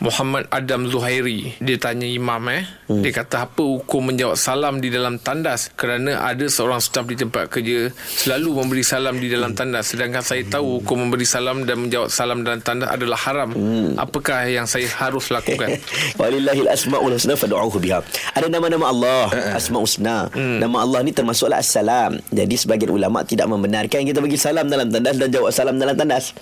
Muhammad Adam Zuhairi Dia tanya imam eh hmm. Dia kata apa hukum menjawab salam di dalam tandas Kerana ada seorang staf di tempat kerja Selalu memberi salam di dalam tandas Sedangkan saya tahu hukum memberi salam dan menjawab salam dalam tandas adalah haram hmm. Apakah yang saya harus lakukan? Walillahil asma'ul husna fad'uhu biha. Ada nama-nama Allah, asma'ul husna. Nama Allah ni termasuklah as-salam. Jadi sebagian ulama tidak membenarkan kita bagi salam dalam tandas dan jawab salam dalam tandas.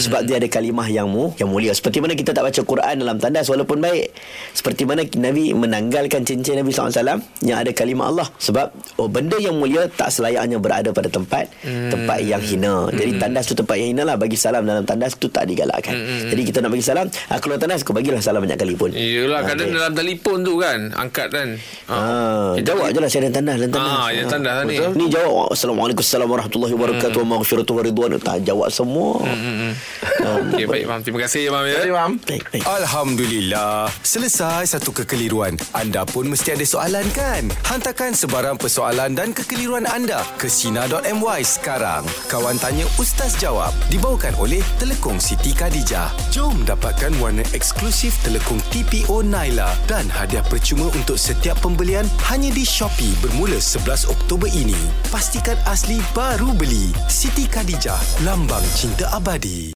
Sebab dia ada kalimah yang mu, yang mulia. Seperti mana kita tak baca Quran dalam tandas walaupun baik. Seperti mana Nabi menanggalkan cincin Nabi SAW yang ada kalimah Allah. Sebab oh, benda yang mulia tak selayaknya berada pada tempat tempat yang hina. Jadi tandas tu tempat yang hina lah. Bagi salam dalam tandas tu tak digalakkan. Jadi kita nak bagi salam, ah, keluar tandas kau bagilah salam banyak kali pun. Yelah Ah, kadang okey. dalam telefon tu kan Angkat kan Ah, jawab je lah saya dalam tandas dalam tandas. Ah, yang tandas ni. Ni jawab Assalamualaikum warahmatullahi wabarakatuh wa maghfiratuhu wa ridwan. Tak jawab semua. Okay baik Mam Terima kasih Mam ya Terima Mam. Baik, baik. Alhamdulillah. Selesai satu kekeliruan. Anda pun mesti ada soalan kan? Hantarkan sebarang persoalan dan kekeliruan anda ke Sina.my sekarang. Kawan Tanya Ustaz Jawab dibawakan oleh Telekong Siti Khadijah. Jom dapatkan warna eksklusif Telekong TPO Naila dan hadiah percuma untuk setiap pembelian hanya di Shopee bermula 11 Oktober ini. Pastikan asli baru beli. Siti Khadijah, lambang cinta abadi.